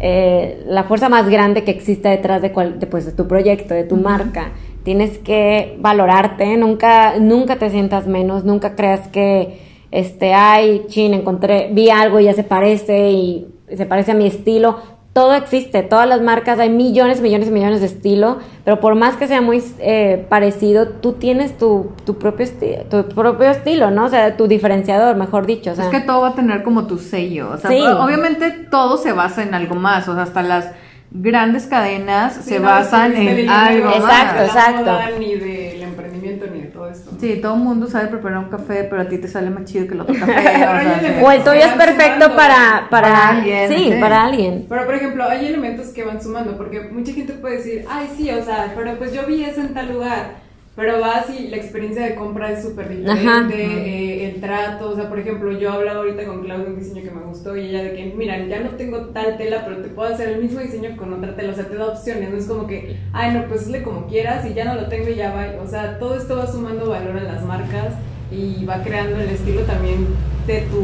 eh, la fuerza más grande que exista detrás de, cual, de, pues, de tu proyecto, de tu marca. Tienes que valorarte, nunca, nunca te sientas menos, nunca creas que, este, ay, chin, encontré, vi algo y ya se parece y se parece a mi estilo. Todo existe, todas las marcas, hay millones, millones y millones de estilo, pero por más que sea muy eh, parecido, tú tienes tu, tu, propio tu propio estilo, ¿no? O sea, tu diferenciador, mejor dicho. O sea, Es que todo va a tener como tu sello. O sea, Sí. obviamente todo se basa en algo más. O sea, hasta las grandes cadenas Sí, se no, basan en algo Exacto, más. exacto. moda, Ni del emprendimiento, ni de todo esto. Sí, todo el mundo sabe preparar un café, pero a ti te sale más chido que el otro café. o sea, o el tuyo es perfecto para, para, Para alguien, sí, sí. para alguien. Pero, por ejemplo, hay elementos que van sumando, porque mucha gente puede decir, ay, sí, o sea, pero pues yo vi eso en tal lugar. Pero vas y la experiencia de compra es súper diferente, Ajá. eh, el trato, o sea, por ejemplo, yo he hablado ahorita con Claudia de un diseño que me gustó y ella de que, mira, ya no tengo tal tela, pero te puedo hacer el mismo diseño con otra tela, o sea, te da opciones, no es como que, ay, no, pues hazle como quieras y ya no lo tengo y ya va, o sea, todo esto va sumando valor a las marcas y va creando el estilo también de tu,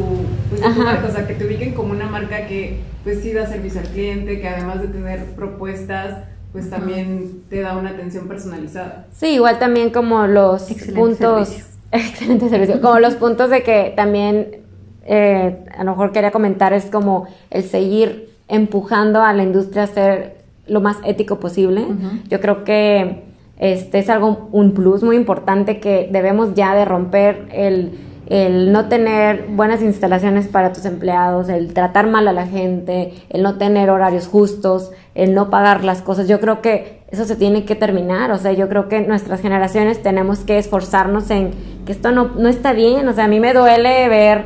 pues, de tu marca, o sea, que te ubiquen como una marca que pues sí da servicio al cliente, que además de tener propuestas, pues también te da una atención personalizada. Sí, igual también como los Excelente puntos, servicio. excelente servicio, como los puntos de que también eh, a lo mejor quería comentar es como el seguir empujando a la industria a ser lo más ético posible. Yo creo que este es algo, un plus muy importante que debemos ya de romper el, el no tener buenas instalaciones para tus empleados, el tratar mal a la gente, el no tener horarios justos, el no pagar las cosas. Yo creo que eso se tiene que terminar. O sea, yo creo que nuestras generaciones tenemos que esforzarnos en que esto no, no está bien. O sea, a mí me duele ver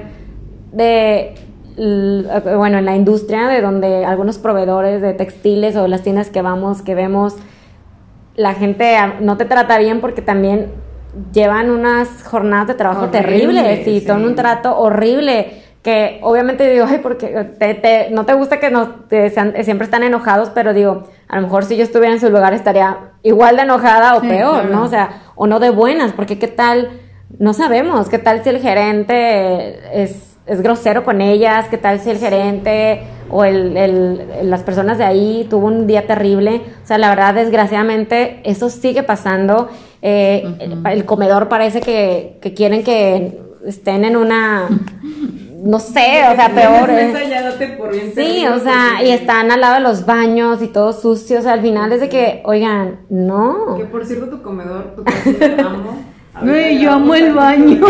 de bueno, en la industria de donde algunos proveedores de textiles o las tiendas que vamos, que vemos, la gente no te trata bien porque también llevan unas jornadas de trabajo terribles y son un trato horrible que obviamente digo, ay, porque te, no te gusta que no, siempre están enojados, pero digo, a lo mejor si yo estuviera en su lugar estaría igual de enojada o peor, ¿no? O sea, o no de buenas, porque qué tal, no sabemos, qué tal si el gerente es, es grosero con ellas, qué tal si el gerente o el, el, las personas de ahí tuvo un día terrible. O sea, la verdad, desgraciadamente, eso sigue pasando. Eh, el, comedor parece que, que quieren que estén en una no sé, o sea, peor. sí, o sea, y están al lado de los baños y todo sucio, o sea, al final es de que, oigan, no. Que por cierto tu comedor, tu cocina, amo. yo amo el baño.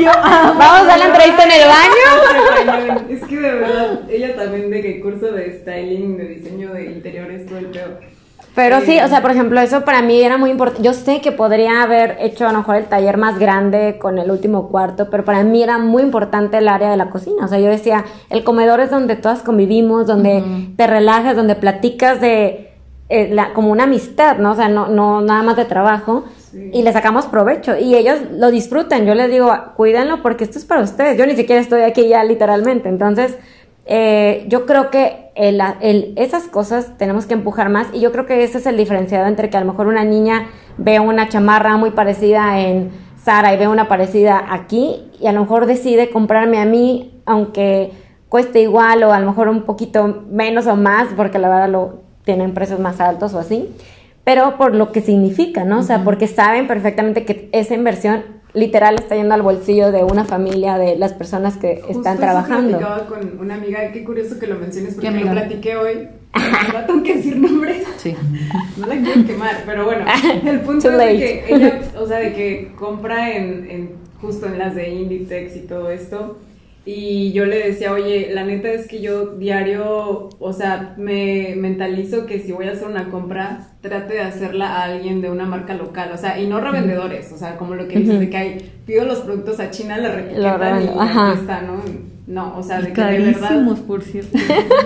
yo Vamos a la entrevista en el baño. Es que de verdad, ella también de que curso de styling, de diseño de interiores, todo el peor pero sí, o sea, por ejemplo, eso para mí era muy importante. Yo sé que podría haber hecho a lo mejor el taller más grande con el último cuarto, pero para mí era muy importante el área de la cocina. O sea, yo decía, el comedor es donde todas convivimos, donde te relajas, donde platicas de eh, la, como una amistad, ¿no? O sea, no, no nada más de trabajo. Y le sacamos provecho. Y ellos lo disfrutan. Yo les digo, cuídenlo porque esto es para ustedes. Yo ni siquiera estoy aquí ya literalmente. Entonces, eh, yo creo que el, esas cosas tenemos que empujar más y yo creo que ese es el diferenciado entre que a lo mejor una niña ve una chamarra muy parecida en Sara y ve una parecida aquí y a lo mejor decide comprarme a mí aunque cueste igual o a lo mejor un poquito menos o más porque la verdad lo tienen precios más altos o así pero por lo que significa, ¿no? O sea, porque saben perfectamente que esa inversión literal está yendo al bolsillo de una familia de las personas que están trabajando. Yo con una amiga, qué curioso que lo menciones porque lo platiqué hoy. No tengo que decir nombres. Sí. No la quiero quemar, pero bueno, el punto es de que ella, o sea, de que compra en, en justo en las de Inditex y todo esto y yo le decía, oye, la neta es que yo diario, o sea, me mentalizo que si voy a hacer una compra, trate de hacerla a alguien de una marca local, o sea, y no revendedores, o sea, como lo que dices de que hay, pido los productos a China, la requieren y ya está, ¿no? No, o sea, de que de verdad. por cierto.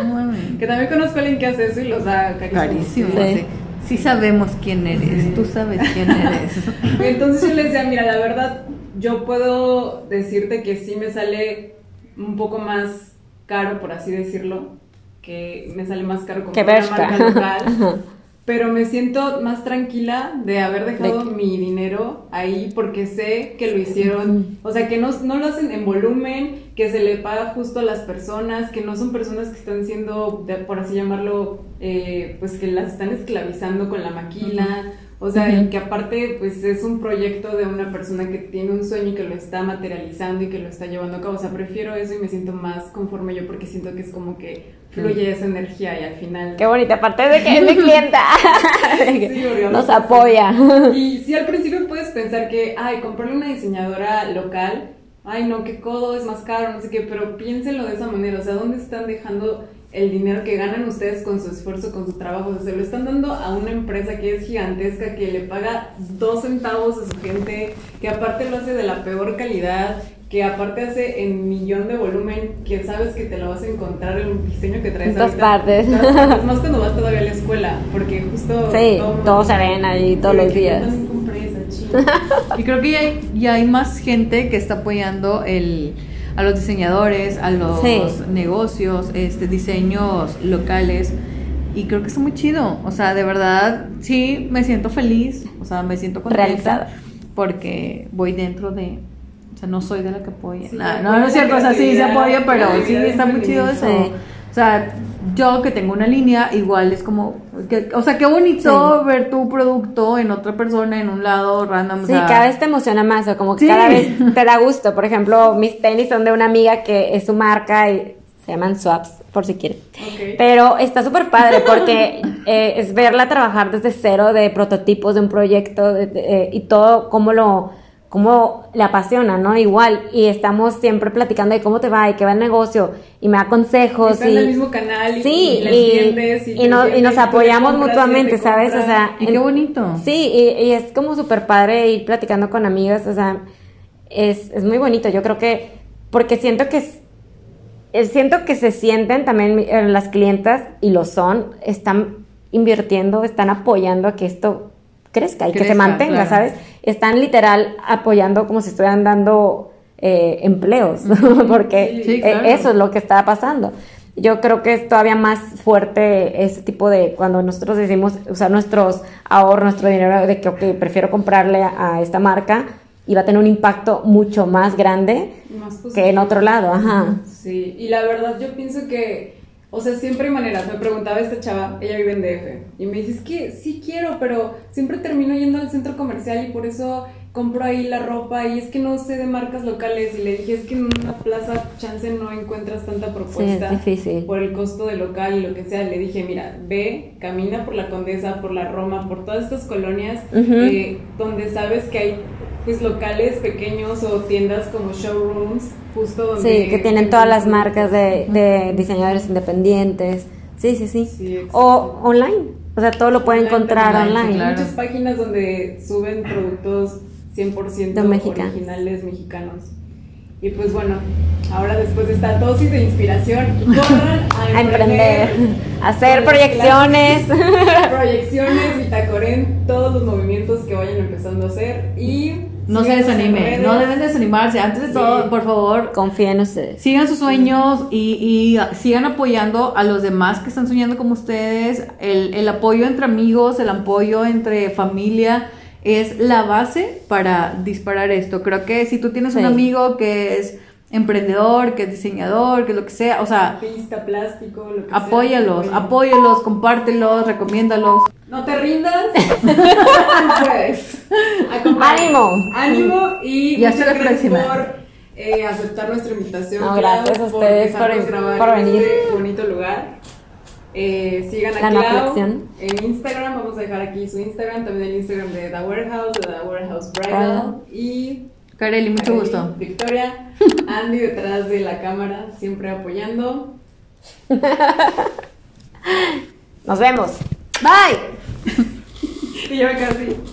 que también conozco a alguien que hace eso y los da carísimos. Sí. sí. sabemos quién eres, tú sabes quién eres. Entonces yo le decía, mira, la verdad, yo puedo decirte que sí me sale un poco más caro, por así decirlo, que me sale más caro como una marca local. pero me siento más tranquila de haber dejado mi dinero ahí porque sé que lo hicieron, o sea, que no, no, lo hacen en volumen, que se le paga justo a las personas, que no son personas que están siendo, por así llamarlo, eh, pues que las están esclavizando con la maquila. O sea, y que aparte, pues es un proyecto de una persona que tiene un sueño y que lo está materializando y que lo está llevando a cabo. O sea, prefiero eso y me siento más conforme yo porque siento que es como que fluye esa energía y al final. Qué bonita, aparte de que es mi clienta. Nos apoya. Y sí, al principio puedes pensar que, ay, comprarle una diseñadora local, ay, no, qué codo, es más caro, no sé qué, pero piénsenlo de esa manera. O sea, ¿dónde están dejando el dinero que ganan ustedes con su esfuerzo, con su trabajo. O sea, se lo están dando a una empresa que es gigantesca, que le paga dos centavos a su gente, que aparte lo hace de la peor calidad, que aparte hace en millón de volumen, que sabes que te lo vas a encontrar en el diseño que traes. En todas partes. Más cuando vas todavía a la escuela, porque justo... Sí, todos se ven ahí todos los días. y creo que ya hay, ya hay más gente que está apoyando el a los diseñadores, a los negocios, este, diseños locales. Y creo que está muy chido. O sea, de verdad, sí, me siento feliz. O sea, me siento contenta. Porque voy dentro de. O sea, no soy de la que apoya. no, no, es cierto. O sea, sí se apoya, pero sí, está muy chido eso. O sea, yo que tengo una línea, igual es como, que, o sea, qué bonito Sí. ver tu producto en otra persona, en un lado random. o Sí, sea, cada vez te emociona más, o como que Sí. cada vez te da gusto. Por ejemplo, mis tenis son de una amiga que es su marca y se llaman Swaps, por si quieren. Pero está súper padre porque eh, es verla trabajar desde cero de prototipos de un proyecto de- de- eh, y todo cómo lo cómo le apasiona, ¿no? Igual, y estamos siempre platicando de cómo te va y qué va el negocio, y me da consejos. Está y, en el mismo canal y, sí, y, y, entiendes y no- y nos apoyamos mutuamente, ¿sabes? O sea, Y qué bonito. Sí, y, y es como súper padre ir platicando con amigas, o sea, es, es muy bonito. Yo creo que, porque siento que, es- eh, siento que se sienten también eh, las clientas, y lo son, están invirtiendo, están apoyando a que esto crezca y que se mantenga, claro. ¿sabes? Están literal apoyando como si estuvieran dando eh, empleos, porque Sí, claro. eso es lo que está pasando. Yo creo que es todavía más fuerte ese tipo de cuando nosotros decimos usar nuestros ahorros, nuestro dinero, de que, ok, prefiero comprarle a, a esta marca y va a tener un impacto mucho más grande Más que en otro lado, ajá. Sí, y la verdad yo pienso que, o sea, siempre hay maneras. Me preguntaba esta chava, ella vive en DF, y me dice, es que sí quiero, pero siempre termino yendo al centro comercial y por eso compro ahí la ropa y es que no sé de marcas locales y le dije, es que en una plaza chance no encuentras tanta propuesta. Sí, es difícil. Por el costo de local y lo que sea, le dije, mira, ve, camina por la Condesa, por la Roma, por todas estas colonias eh, donde sabes que hay pues locales pequeños o tiendas como showrooms, justo donde... Sí, que tienen todas las marcas de, de diseñadores independientes. Sí, sí, sí. O online. O sea, todo lo pueden encontrar online, claro. Muchas páginas donde suben productos 100% De mexicanos. originales mexicanos. Y pues bueno, ahora después de esta dosis de inspiración, corran a, A emprender, a hacer proyecciones. clases, proyecciones, bitacoren todos los movimientos que vayan empezando a hacer y No se redes. no deben desanimarse. Antes de Sí. todo, por favor, Confía en ustedes. sigan sus sueños y, y sigan apoyando a los demás que están soñando como ustedes. El, el apoyo entre amigos, el apoyo entre familia es la base para disparar esto. Creo que si tú tienes un amigo que es emprendedor, que es diseñador, que lo que sea, o sea, Artista, plástico, lo que sea, apóyalos, apoyen. apóyalos, compártelos, recomiéndalos. No te rindas. Acompáñanos. ¡Ánimo! Ánimo y, Y hasta muchas la gracias próxima. por eh, aceptar nuestra invitación. No, gracias a ustedes por- grabar por en venir. este bonito lugar. Eh, sigan a La Clau en Instagram, vamos a dejar aquí su Instagram, también el Instagram de The Warehouse, de The Warehouse Bridal Bridal. y Kareli, mucho Kareli, gusto. Victoria, Andy detrás de la cámara, siempre apoyando. Nos vemos. Bye. Y yo casi.